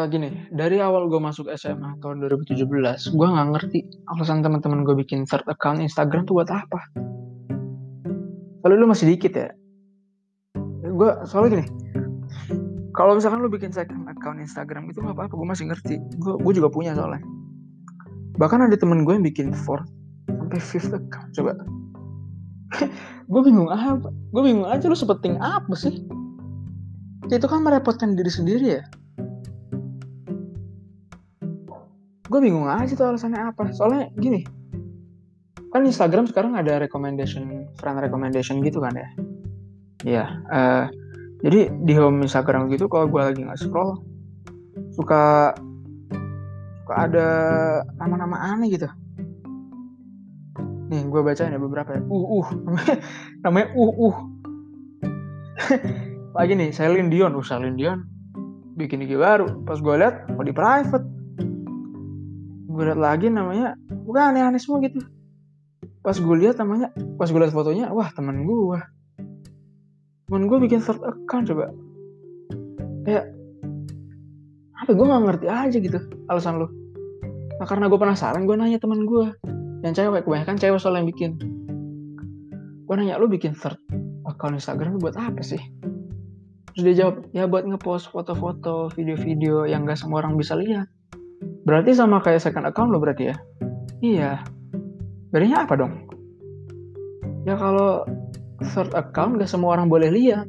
uh, gini, dari awal gue masuk SMA tahun 2017, gue nggak ngerti alasan teman-teman gue bikin third account Instagram tuh buat apa. Kalau lu masih dikit ya. Gue soalnya gini, kalau misalkan lu bikin second account Instagram itu nggak apa-apa, gue masih ngerti. Gue gue juga punya soalnya. Bahkan ada temen gue yang bikin fourth sampai fifth account. Coba. gue bingung apa? Gue bingung aja lu sepenting apa sih? Itu kan merepotkan diri sendiri ya gue bingung aja tuh alasannya apa. Soalnya gini kan Instagram sekarang ada recommendation friend recommendation gitu kan ya? Iya uh, jadi di home Instagram gitu kalau gue lagi nggak scroll suka suka ada nama-nama aneh gitu. Nih gue bacain ya beberapa ya. Uh uh namanya uh uh. Lagi nih Celine Dion. Uh Celine Dion bikin IG baru. Pas gue lihat mau di private gue liat lagi namanya. Bukan aneh-aneh semua gitu. Pas gue lihat namanya pas gue lihat fotonya wah teman gue teman gue bikin third account coba. Kayak apa gue nggak ngerti aja gitu alasan lo nah karena gue penasaran gue nanya teman gue yang cewek kebanyakan cewek soal yang bikin. Gue nanya lu bikin third account Instagram buat apa sih? Terus dia jawab ya buat ngepost foto-foto video-video yang gak semua orang bisa lihat Berarti sama kayak second account lo berarti ya? Iya. Bedanya apa dong? Ya kalau third account gak semua orang boleh lihat.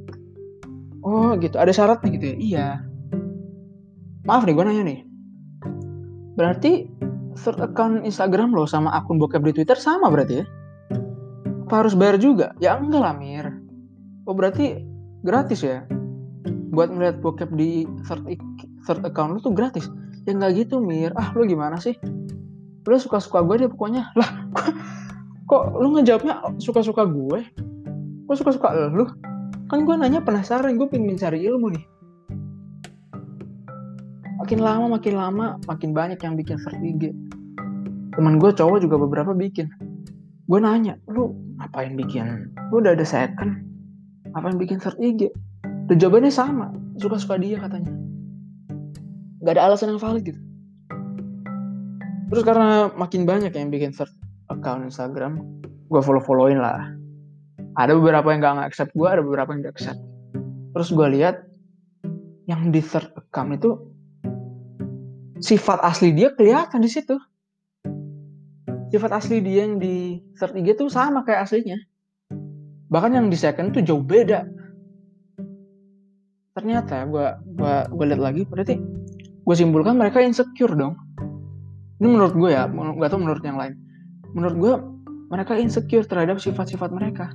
Oh gitu, ada syaratnya gitu ya? Iya. Maaf nih, gue nanya nih. Berarti third account Instagram lo sama akun bokep di Twitter sama berarti ya? Apa harus bayar juga? Ya enggak lah Mir. Oh berarti gratis ya? Buat ngeliat bokep di third, third account lo tuh gratis. Ya nggak gitu mir. Ah lu gimana sih? Lu suka-suka gue deh pokoknya. Lah kok lu ngejawabnya suka-suka gue? Kok suka-suka lu? Kan gue nanya penasaran gue pengen mencari ilmu nih. Makin lama makin lama makin banyak yang bikin search IG. Teman gue cowok juga beberapa bikin. Gue nanya lu ngapain bikin? Lu udah ada second. Yang bikin search IG? Dan jawabannya sama. Suka-suka dia katanya nggak ada alasan yang valid gitu. Terus karena makin banyak yang bikin third account Instagram gue follow followin lah. Ada beberapa yang gak accept gue ada beberapa yang gak accept terus gue lihat yang di third account itu sifat asli dia kelihatan di situ. Sifat asli dia yang di third IG tuh sama kayak aslinya. Bahkan yang di second tuh jauh beda. Ternyata gue gue gue lihat lagi berarti gue simpulkan mereka insecure dong. Ini menurut gue ya nggak tahu menurut yang lain. Menurut gue mereka insecure terhadap sifat-sifat mereka.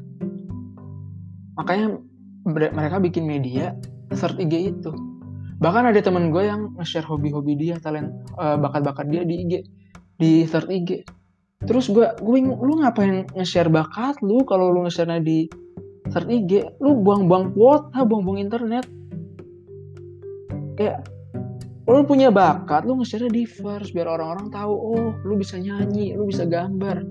Makanya mereka bikin media third IG itu. Bahkan ada teman gue yang nge-share hobi-hobi dia talent uh, bakat-bakat dia di IG di third IG terus gue gue bingung lu ngapain nge-share bakat lu kalau lu nge-share di third IG lu buang-buang kuota buang-buang internet. Kayak lu punya bakat lu nge-share di first biar orang-orang tahu oh lu bisa nyanyi lu bisa gambar.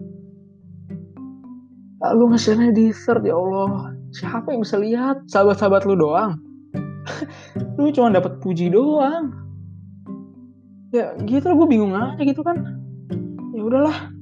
Lu nge-share di third ya Allah. Siapa yang bisa lihat? Sahabat-sahabat lu doang. Lu cuma dapat puji doang. Ya gitu gue bingung aja gitu kan. Ya udahlah